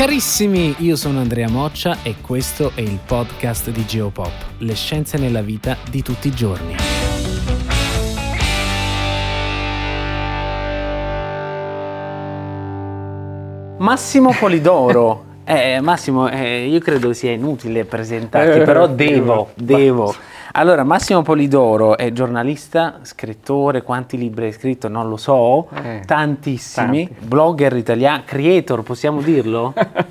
Carissimi, io sono Andrea Moccia e questo è il podcast di Geopop, le scienze nella vita di tutti i giorni. Massimo Polidoro. Eh, Massimo, eh, io credo sia inutile presentarti, Eh, però eh, devo, eh, devo. Allora, Massimo Polidoro è giornalista, scrittore, quanti libri hai scritto non lo so, Eh, tantissimi, tanti. blogger italiano, creator, possiamo dirlo?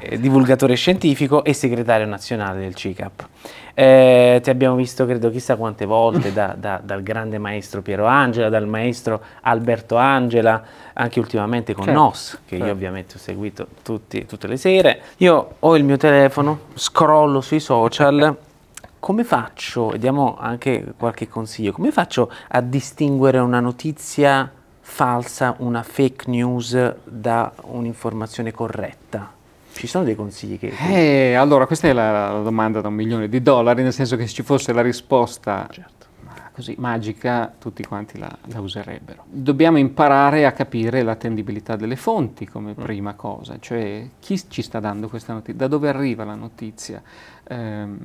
Eh, divulgatore scientifico e segretario nazionale del CICAP. Eh, ti abbiamo visto, credo, chissà quante volte da- da- dal grande maestro Piero Angela, dal maestro Alberto Angela, anche ultimamente con Certo, NOS, che io certo. ovviamente ho seguito tutti- tutte le sere. Io ho il mio telefono, scrollo sui social. Come faccio, e diamo anche qualche consiglio, come faccio a distinguere una notizia falsa, una fake news da un'informazione corretta? Ci sono dei consigli che... Eh, allora, questa è la, la domanda da un milione di dollari, nel senso che se ci fosse la risposta Certo. Così magica, tutti quanti la, la userebbero. Dobbiamo imparare a capire l'attendibilità delle fonti come prima cosa, cioè chi ci sta dando questa notizia, da dove arriva la notizia, Ehm,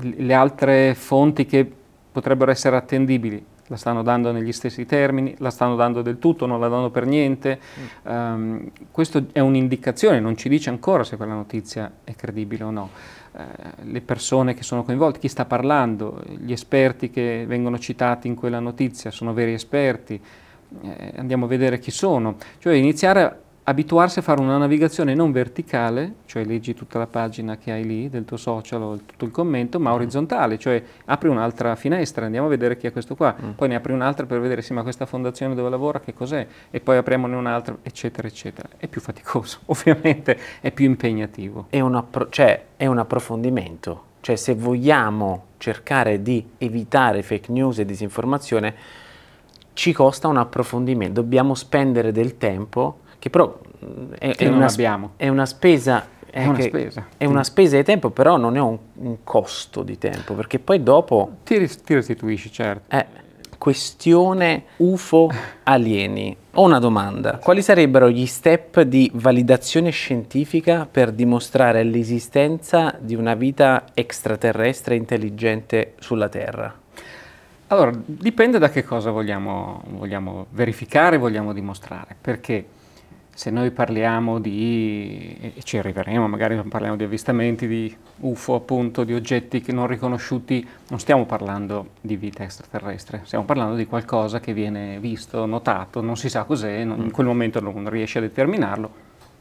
le altre fonti che potrebbero essere attendibili la stanno dando negli stessi termini, la stanno dando del tutto, non la danno per niente. Ehm, questo è un'indicazione, non ci dice ancora se quella notizia è credibile o no. Eh, le persone che sono coinvolte, chi sta parlando, gli esperti che vengono citati in quella notizia sono veri esperti, eh, andiamo a vedere chi sono, cioè iniziare abituarsi a fare una navigazione non verticale, cioè leggi tutta la pagina che hai lì del tuo social o tutto il commento, ma orizzontale, cioè apri un'altra finestra, andiamo a vedere chi è questo qua, poi ne apri un'altra per vedere sì ma questa fondazione dove lavora che cos'è e poi apriamone un'altra, eccetera, eccetera. È più faticoso, ovviamente, è più impegnativo. È un, appro- cioè, è un approfondimento. Cioè, se vogliamo cercare di evitare fake news e disinformazione, ci costa un approfondimento. Dobbiamo spendere del tempo, che però mh, è, Che è una, abbiamo. è una spesa. È eh, una che- spesa. È una spesa di tempo, però non è un, un costo di tempo, perché poi dopo Ti, ris- ti restituisci, certo. è questione UFO alieni. Ho una domanda. Quali sarebbero gli step di validazione scientifica per dimostrare l'esistenza di una vita extraterrestre intelligente sulla Terra? Allora, dipende da che cosa vogliamo, vogliamo verificare, vogliamo dimostrare, perché se noi parliamo di, e ci arriveremo, magari parliamo di avvistamenti di UFO, appunto, di oggetti che non riconosciuti, non stiamo parlando di vita extraterrestre, stiamo parlando di qualcosa che viene visto, notato, non si sa cos'è, non- in quel momento non riesce a determinarlo,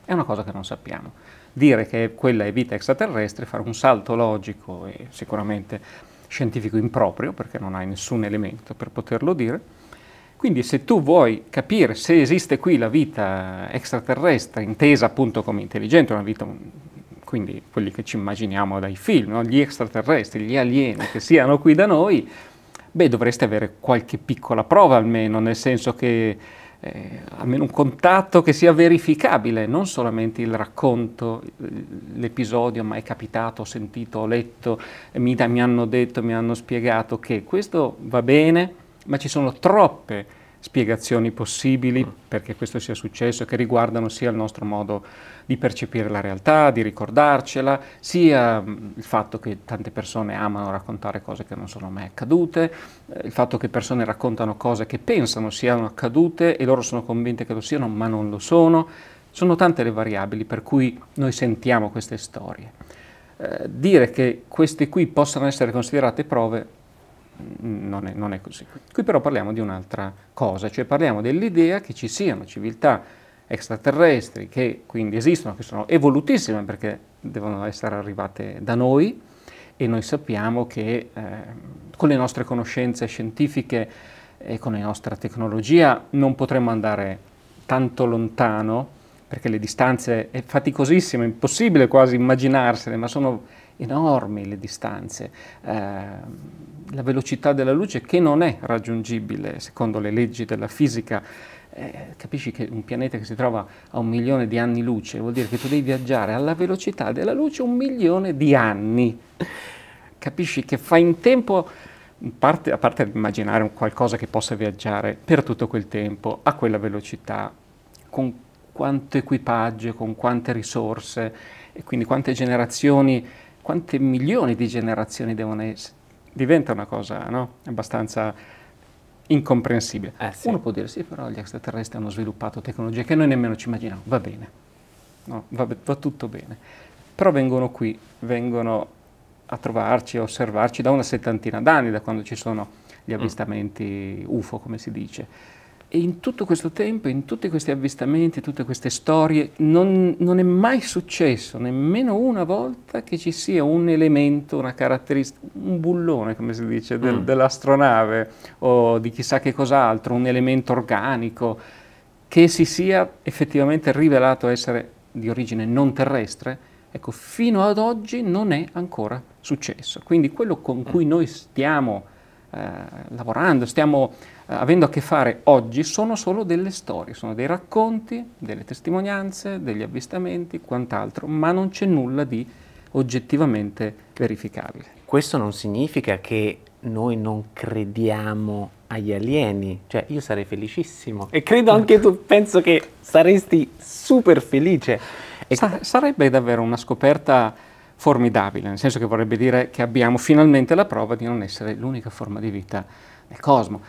è una cosa che non sappiamo. Dire che quella è vita extraterrestre, fare un salto logico e sicuramente scientifico improprio, perché non hai nessun elemento per poterlo dire. Quindi se tu vuoi capire se esiste qui la vita extraterrestre, intesa appunto come intelligente, una vita, quindi quelli che ci immaginiamo dai film, no? gli extraterrestri, gli alieni che siano qui da noi, beh dovreste avere qualche piccola prova almeno, nel senso che eh, almeno un contatto che sia verificabile, non solamente il racconto, l'episodio, ma è capitato, ho sentito, ho letto, mi, mi hanno detto, mi hanno spiegato che questo va bene, ma ci sono troppe spiegazioni possibili perché questo sia successo, che riguardano sia il nostro modo di percepire la realtà, di ricordarcela, sia mh, il fatto che tante persone amano raccontare cose che non sono mai accadute, eh, il fatto che persone raccontano cose che pensano siano accadute e loro sono convinte che lo siano, ma non lo sono. Sono tante le variabili per cui noi sentiamo queste storie. Eh, dire che queste qui possano essere considerate prove mm, non è, non è così. Qui però parliamo di un'altra cosa, cioè parliamo dell'idea che ci siano civiltà extraterrestri che quindi esistono, che sono evolutissime perché devono essere arrivate da noi e noi sappiamo che eh, con le nostre conoscenze scientifiche e con la nostra tecnologia non potremmo andare tanto lontano, perché le distanze è faticosissimo, è impossibile quasi immaginarsene, ma sono enormi le distanze. Eh, la velocità della luce che non è raggiungibile secondo le leggi della fisica. Eh, capisci che un pianeta che si trova a un milione di anni luce vuol dire che tu devi viaggiare alla velocità della luce un milione di anni. Capisci che fai in tempo parte, a parte immaginare qualcosa che possa viaggiare per tutto quel tempo, a quella velocità, con quanto equipaggio, con quante risorse, e quindi quante generazioni, quante milioni di generazioni devono essere, diventa una cosa no? abbastanza incomprensibile. Eh, sì. Uno può dire sì, però gli extraterrestri hanno sviluppato tecnologie che noi nemmeno ci immaginiamo, va bene, no? va, va tutto bene, però vengono qui, vengono a trovarci, a osservarci da una settantina d'anni, da quando ci sono gli mm. avvistamenti UFO, come si dice. E in tutto questo tempo, in tutti questi avvistamenti, tutte queste storie, non, non, è mai successo nemmeno una volta che ci sia un elemento, una caratteristica, un bullone, come si dice, del, mm. dell'astronave o di chissà che cos'altro, un elemento organico che si sia effettivamente rivelato essere di origine non terrestre Ecco, fino ad oggi non è ancora successo. Quindi quello con cui noi stiamo lavorando, stiamo eh, avendo a che fare oggi, sono solo delle storie, sono dei racconti, delle testimonianze, degli avvistamenti, quant'altro, ma non c'è nulla di oggettivamente verificabile. Questo non significa che noi non crediamo agli alieni, cioè io sarei felicissimo e credo anche tu, penso che saresti super felice Sa- sarebbe davvero una scoperta formidabile, nel senso che vorrebbe dire che abbiamo finalmente la prova di non essere l'unica forma di vita nel cosmo.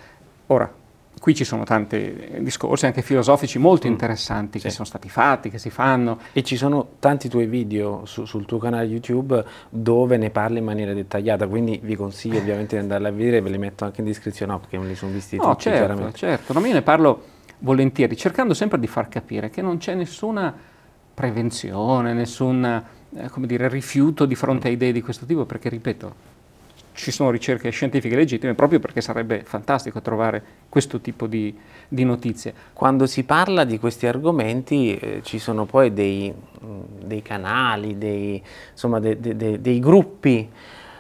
Ora, qui ci sono tanti discorsi anche filosofici molto mm. interessanti mm, che sì. sono stati fatti, che si fanno. E ci sono tanti tuoi video su, sul tuo canale YouTube dove ne parli in maniera dettagliata, quindi vi consiglio ovviamente di andarli a vedere, ve li metto anche in descrizione, no, perché me li sono visti no, tutti certo, chiaramente. Certo, ma io ne parlo volentieri, cercando sempre di far capire che non c'è nessuna prevenzione, nessun eh, dire, rifiuto di fronte a idee di questo tipo, perché ripeto, ci sono ricerche scientifiche legittime proprio perché sarebbe fantastico trovare questo tipo di, di notizie. Quando si parla di questi argomenti eh, ci sono poi dei, dei canali, dei, insomma, de, de, de, dei gruppi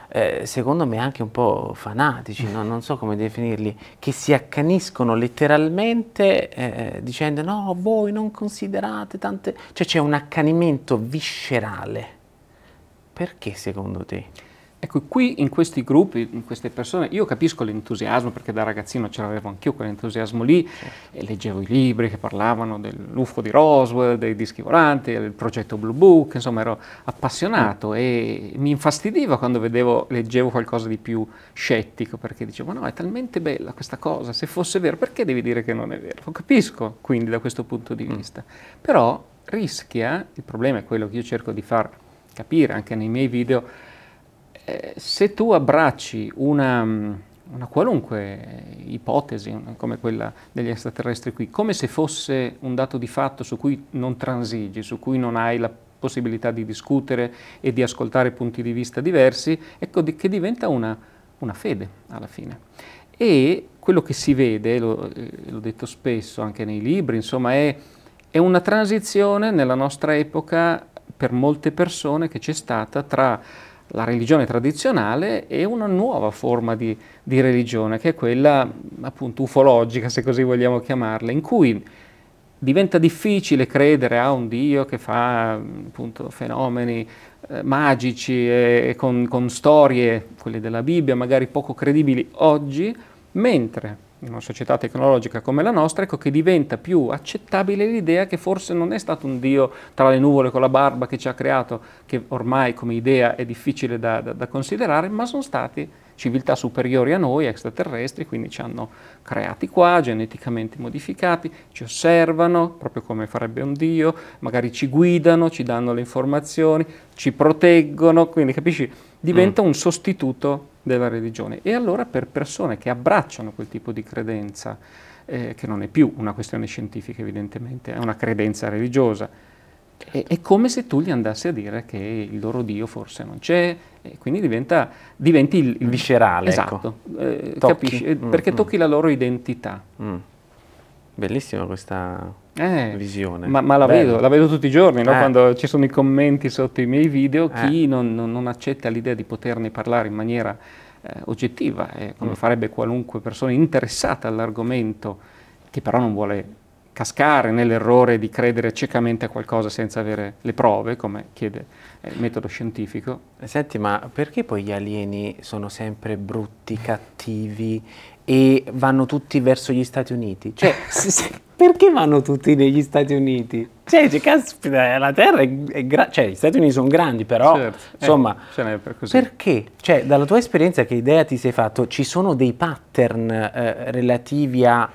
eh, secondo me anche un po' fanatici, no? non so come definirli, che si accaniscono letteralmente eh, dicendo no, voi non considerate tante... cioè c'è un accanimento viscerale. Perché secondo te? Ecco, qui in questi gruppi, in queste persone, io capisco l'entusiasmo perché da ragazzino ce l'avevo anch'io quell'entusiasmo lì e leggevo i libri che parlavano dell'UFO di Roswell, dei dischi volanti, del progetto Blue Book, insomma ero appassionato e mi infastidiva quando vedevo, leggevo qualcosa di più scettico perché dicevo no, è talmente bella questa cosa, se fosse vero perché devi dire che non è vero? Lo capisco quindi da questo punto di mm. vista, però rischia, il problema è quello che io cerco di far capire anche nei miei video, eh, se tu abbracci una, una, qualunque ipotesi come quella degli extraterrestri qui, come se fosse un dato di fatto su cui non transigi, su cui non hai la possibilità di discutere e di ascoltare punti di vista diversi, ecco che diventa una, una fede alla fine. E quello che si vede, lo, eh, l'ho detto spesso anche nei libri, insomma, è, è una transizione nella nostra epoca per molte persone che c'è stata tra la religione tradizionale e una nuova forma di, di, religione, che è quella appunto ufologica, se così vogliamo chiamarla, in cui diventa difficile credere a un Dio che fa appunto fenomeni eh, magici e, e con, con storie, quelle della Bibbia, magari poco credibili oggi, mentre in una società tecnologica come la nostra, ecco che diventa più accettabile l'idea che forse non è stato un Dio tra le nuvole con la barba che ci ha creato, che ormai come idea è difficile da, da, da considerare, ma sono stati civiltà superiori a noi, extraterrestri, quindi ci hanno creati qua, geneticamente modificati, ci osservano, proprio come farebbe un Dio, magari ci guidano, ci danno le informazioni, ci proteggono, quindi capisci, diventa mm. un sostituto della religione. E allora per persone che abbracciano quel tipo di credenza, eh, che non è più una questione scientifica evidentemente, è una credenza religiosa, è, è, come se tu gli andassi a dire che il loro Dio forse non c'è, e quindi diventa, diventi il, viscerale. Esatto, ecco. eh, capisci? Mm, perché mm. tocchi la loro identità. Mm. Bellissima questa Eh, visione. Ma, ma la, vedo, la vedo tutti i giorni, no? Eh. quando ci sono i commenti sotto i miei video, Eh. chi non, non- accetta l'idea di poterne parlare in maniera eh, oggettiva, eh, come Mm. farebbe qualunque persona interessata all'argomento, che però non vuole cascare nell'errore di credere ciecamente a qualcosa senza avere le prove, come chiede eh, il metodo scientifico. Senti, ma perché poi gli alieni sono sempre brutti, cattivi e vanno tutti verso gli Stati Uniti? Cioè, perché vanno tutti negli Stati Uniti? Cioè, cioè, caspita, la Terra è, è gra- cioè, gli Stati Uniti sono grandi, però, Certo, eh, insomma, n'è per perché? Cioè, dalla tua esperienza, che idea ti sei fatto? Ci sono dei pattern eh, relativi a,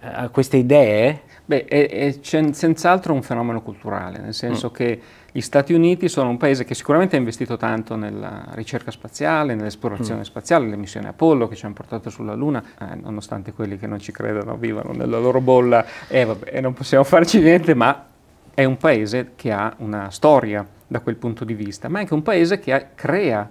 a queste idee? Beh, è, è senz'altro un fenomeno culturale, nel senso Mm. che gli Stati Uniti sono un paese che sicuramente ha investito tanto nella ricerca spaziale, nell'esplorazione Mm. spaziale, le missioni Apollo che ci hanno portato sulla Luna, eh, nonostante quelli che non ci credono vivano nella loro bolla e vabbè, e non possiamo farci niente, ma è un paese che ha una storia da quel punto di vista, ma è anche un paese che ha- crea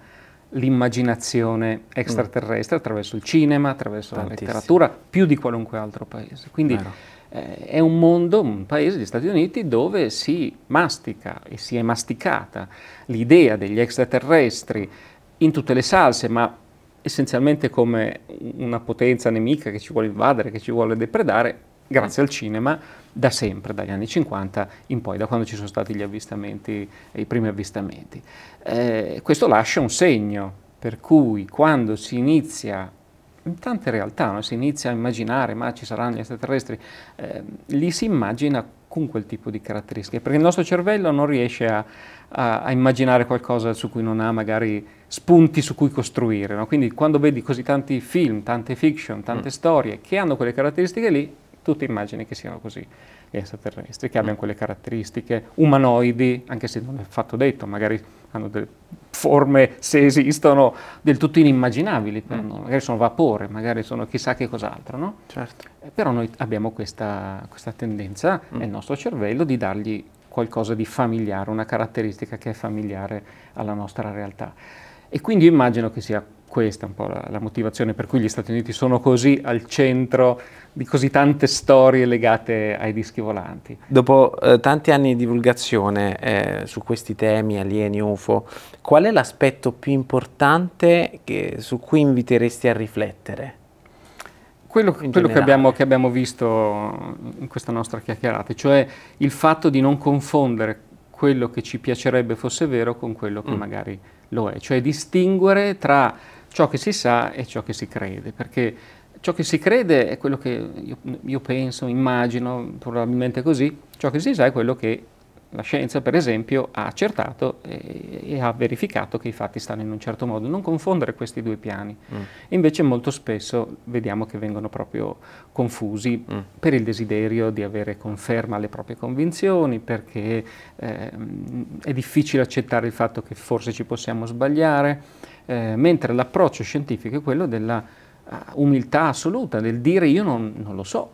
l'immaginazione extraterrestre attraverso il cinema, attraverso la Tantissimo. letteratura, più di qualunque altro paese. Quindi Vero. Eh, è un mondo, un paese, gli Stati Uniti, dove si mastica e si è masticata l'idea degli extraterrestri in tutte le salse, ma essenzialmente come una potenza nemica che ci vuole invadere, che ci vuole depredare, grazie al cinema, da sempre, dagli anni 50 in poi, da quando ci sono stati gli avvistamenti, i primi avvistamenti. Eh, questo lascia un segno, per cui quando si inizia in tante realtà no? si inizia a immaginare, ma ci saranno gli extraterrestri, eh, li si immagina con quel tipo di caratteristiche, perché il nostro cervello non riesce a, a- a immaginare qualcosa su cui non ha magari spunti su cui costruire. no? Quindi quando vedi così tanti film, tante fiction, tante storie che hanno quelle caratteristiche lì, tu ti immagini che siano così gli extraterrestri, che abbiano quelle caratteristiche umanoidi, anche se non è affatto detto, magari hanno delle forme, se esistono, del tutto inimmaginabili per noi, magari sono vapore, magari sono chissà che cos'altro, no? Certo. Eh, Però noi abbiamo questa, questa tendenza nel nostro cervello di dargli qualcosa di familiare, una caratteristica che è familiare alla nostra realtà. E quindi io immagino che sia questa un po' la, la motivazione per cui gli Stati Uniti sono così al centro di così tante storie legate ai dischi volanti. Dopo eh, tanti anni di divulgazione eh, su questi temi, alieni, UFO, qual è l'aspetto più importante che- su cui inviteresti a riflettere? Quello, quello che, abbiamo, che abbiamo visto in questa nostra chiacchierata, cioè il fatto di non confondere quello che ci piacerebbe fosse vero con quello che Mm. magari lo è, cioè distinguere tra ciò che si sa e ciò che si crede, perché ciò che si crede è quello che io, io penso, immagino, probabilmente così, ciò che si sa è quello che la scienza, per esempio, ha accertato e, e ha verificato che i fatti stanno in un certo modo. Non confondere questi due piani. Mm. Invece molto spesso vediamo che vengono proprio confusi Mm. per il desiderio di avere conferma alle proprie convinzioni, perché ehm, è difficile accettare il fatto che forse ci possiamo sbagliare, eh, mentre l'approccio scientifico è quello della eh, umiltà assoluta, del dire io non, non lo so,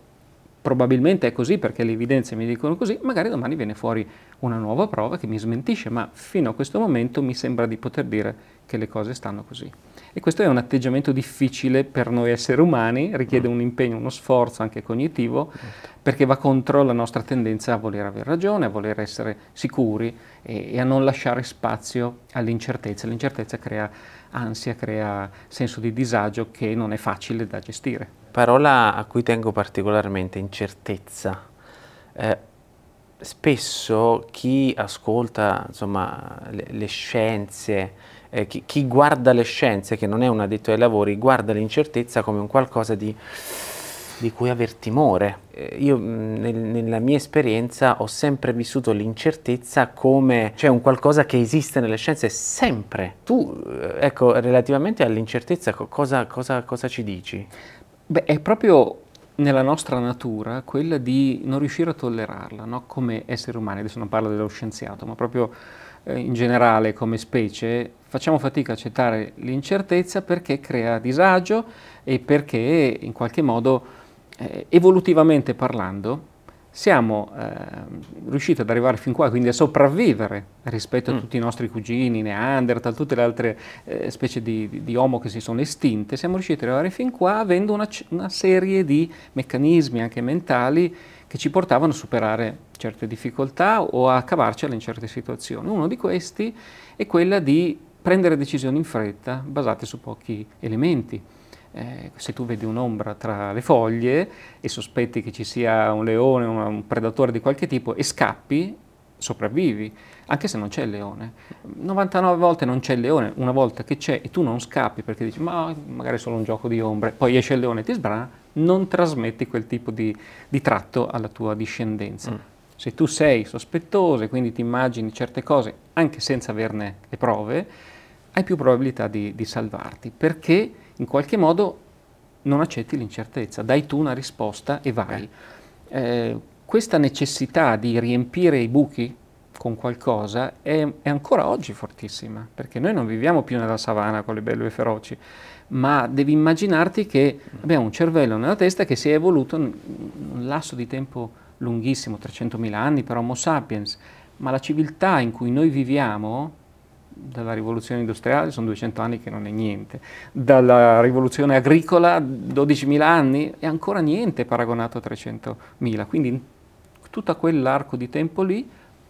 probabilmente è così perché le evidenze mi dicono così, magari domani viene fuori una nuova prova che mi smentisce, ma fino a questo momento mi sembra di poter dire che le cose stanno così. E questo è un atteggiamento difficile per noi esseri umani, richiede un impegno, uno sforzo anche cognitivo, perché va contro la nostra tendenza a voler avere ragione, a voler essere sicuri e, e a non lasciare spazio all'incertezza. L'incertezza crea ansia, crea senso di disagio che non è facile da gestire. Parola a cui tengo particolarmente, incertezza. Eh, spesso chi ascolta insomma, le, le scienze, eh, chi, chi guarda le scienze, che non è un addetto ai lavori, guarda l'incertezza come un qualcosa di, di cui aver timore. Eh, io mh, nel- nella mia esperienza ho sempre vissuto l'incertezza come cioè un qualcosa che esiste nelle scienze sempre. Tu, eh, ecco, relativamente all'incertezza, co- cosa, cosa- cosa ci dici? Beh, è proprio nella nostra natura quella di non riuscire a tollerarla, no? come esseri umani, adesso non parlo dello scienziato, ma proprio eh, in generale come specie, facciamo fatica a accettare l'incertezza perché crea disagio e perché in qualche modo, eh, evolutivamente parlando, siamo eh, riusciti ad arrivare fin qua, quindi a sopravvivere rispetto a mm. tutti i nostri cugini, Neanderthal, tutte le altre eh, specie di, di, di, Homo che si sono estinte, siamo riusciti ad arrivare fin qua avendo una, una, serie di meccanismi anche mentali che ci portavano a superare certe difficoltà o a cavarcela in certe situazioni. Uno di questi è quella di prendere decisioni in fretta basate su pochi elementi eh, se tu vedi un'ombra tra le foglie e sospetti che ci sia un leone, un, un predatore di qualche tipo e scappi, sopravvivi, anche se non c'è il leone. 99 volte non c'è il leone, una volta che c'è e tu non scappi perché dici ma magari è solo un gioco di ombre, poi esce il leone e ti sbrana, non trasmetti quel tipo di, di tratto alla tua discendenza. Mm. Se tu sei sospettoso e quindi ti immagini certe cose anche senza averne le prove, hai più probabilità di, di salvarti perché in qualche modo non accetti l'incertezza, dai tu una risposta e vai. Eh, questa necessità di riempire i buchi con qualcosa è, è, ancora oggi fortissima, perché noi non viviamo più nella savana con le belve feroci, ma devi immaginarti che abbiamo un cervello nella testa che si è evoluto in un lasso di tempo lunghissimo, 300.000 anni per Homo sapiens, ma la civiltà in cui noi viviamo dalla rivoluzione industriale sono 200 anni che non è niente, dalla rivoluzione agricola 12.000 anni è ancora niente paragonato a 300.000, quindi in tutto quell'arco di tempo lì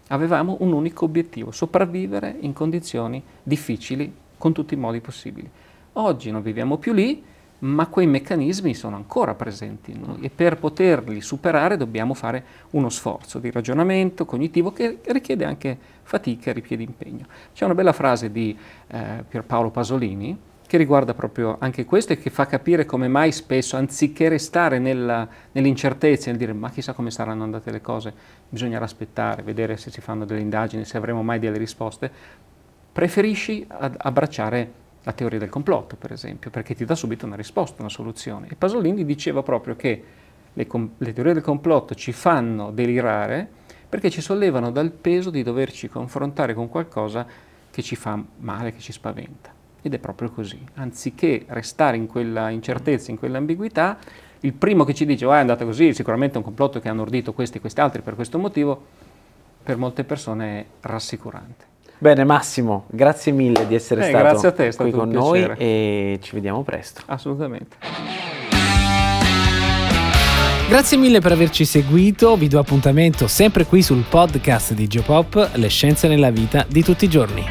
avevamo un unico obiettivo, sopravvivere in condizioni difficili con tutti i modi possibili. Oggi non viviamo più lì, ma quei meccanismi sono ancora presenti in noi e per poterli superare dobbiamo fare uno sforzo di ragionamento cognitivo che richiede anche fatica e richiede impegno. C'è una bella frase di eh, Pierpaolo Pasolini che riguarda proprio anche questo e che fa capire come mai spesso, anziché restare nella, nell'incertezza e nel dire ma chissà come saranno andate le cose, bisognerà aspettare, vedere se si fanno delle indagini, se avremo mai delle risposte, preferisci abbracciare la teoria del complotto, per esempio, perché ti dà subito una risposta, una soluzione. E Pasolini diceva proprio che le, le teorie del complotto ci fanno delirare perché ci sollevano dal peso di doverci confrontare con qualcosa che ci fa male, che ci spaventa. Ed è proprio così. Anziché restare in quella incertezza, in quell'ambiguità, il primo che ci dice oh, è andata così, sicuramente è un complotto che hanno ordito questi e questi altri per questo motivo, per molte persone è rassicurante. Bene Massimo, grazie mille di essere eh, stato te, qui con noi e ci vediamo presto. Assolutamente. Grazie mille per averci seguito, vi do appuntamento sempre qui sul podcast di Geopop, le scienze nella vita di tutti i giorni.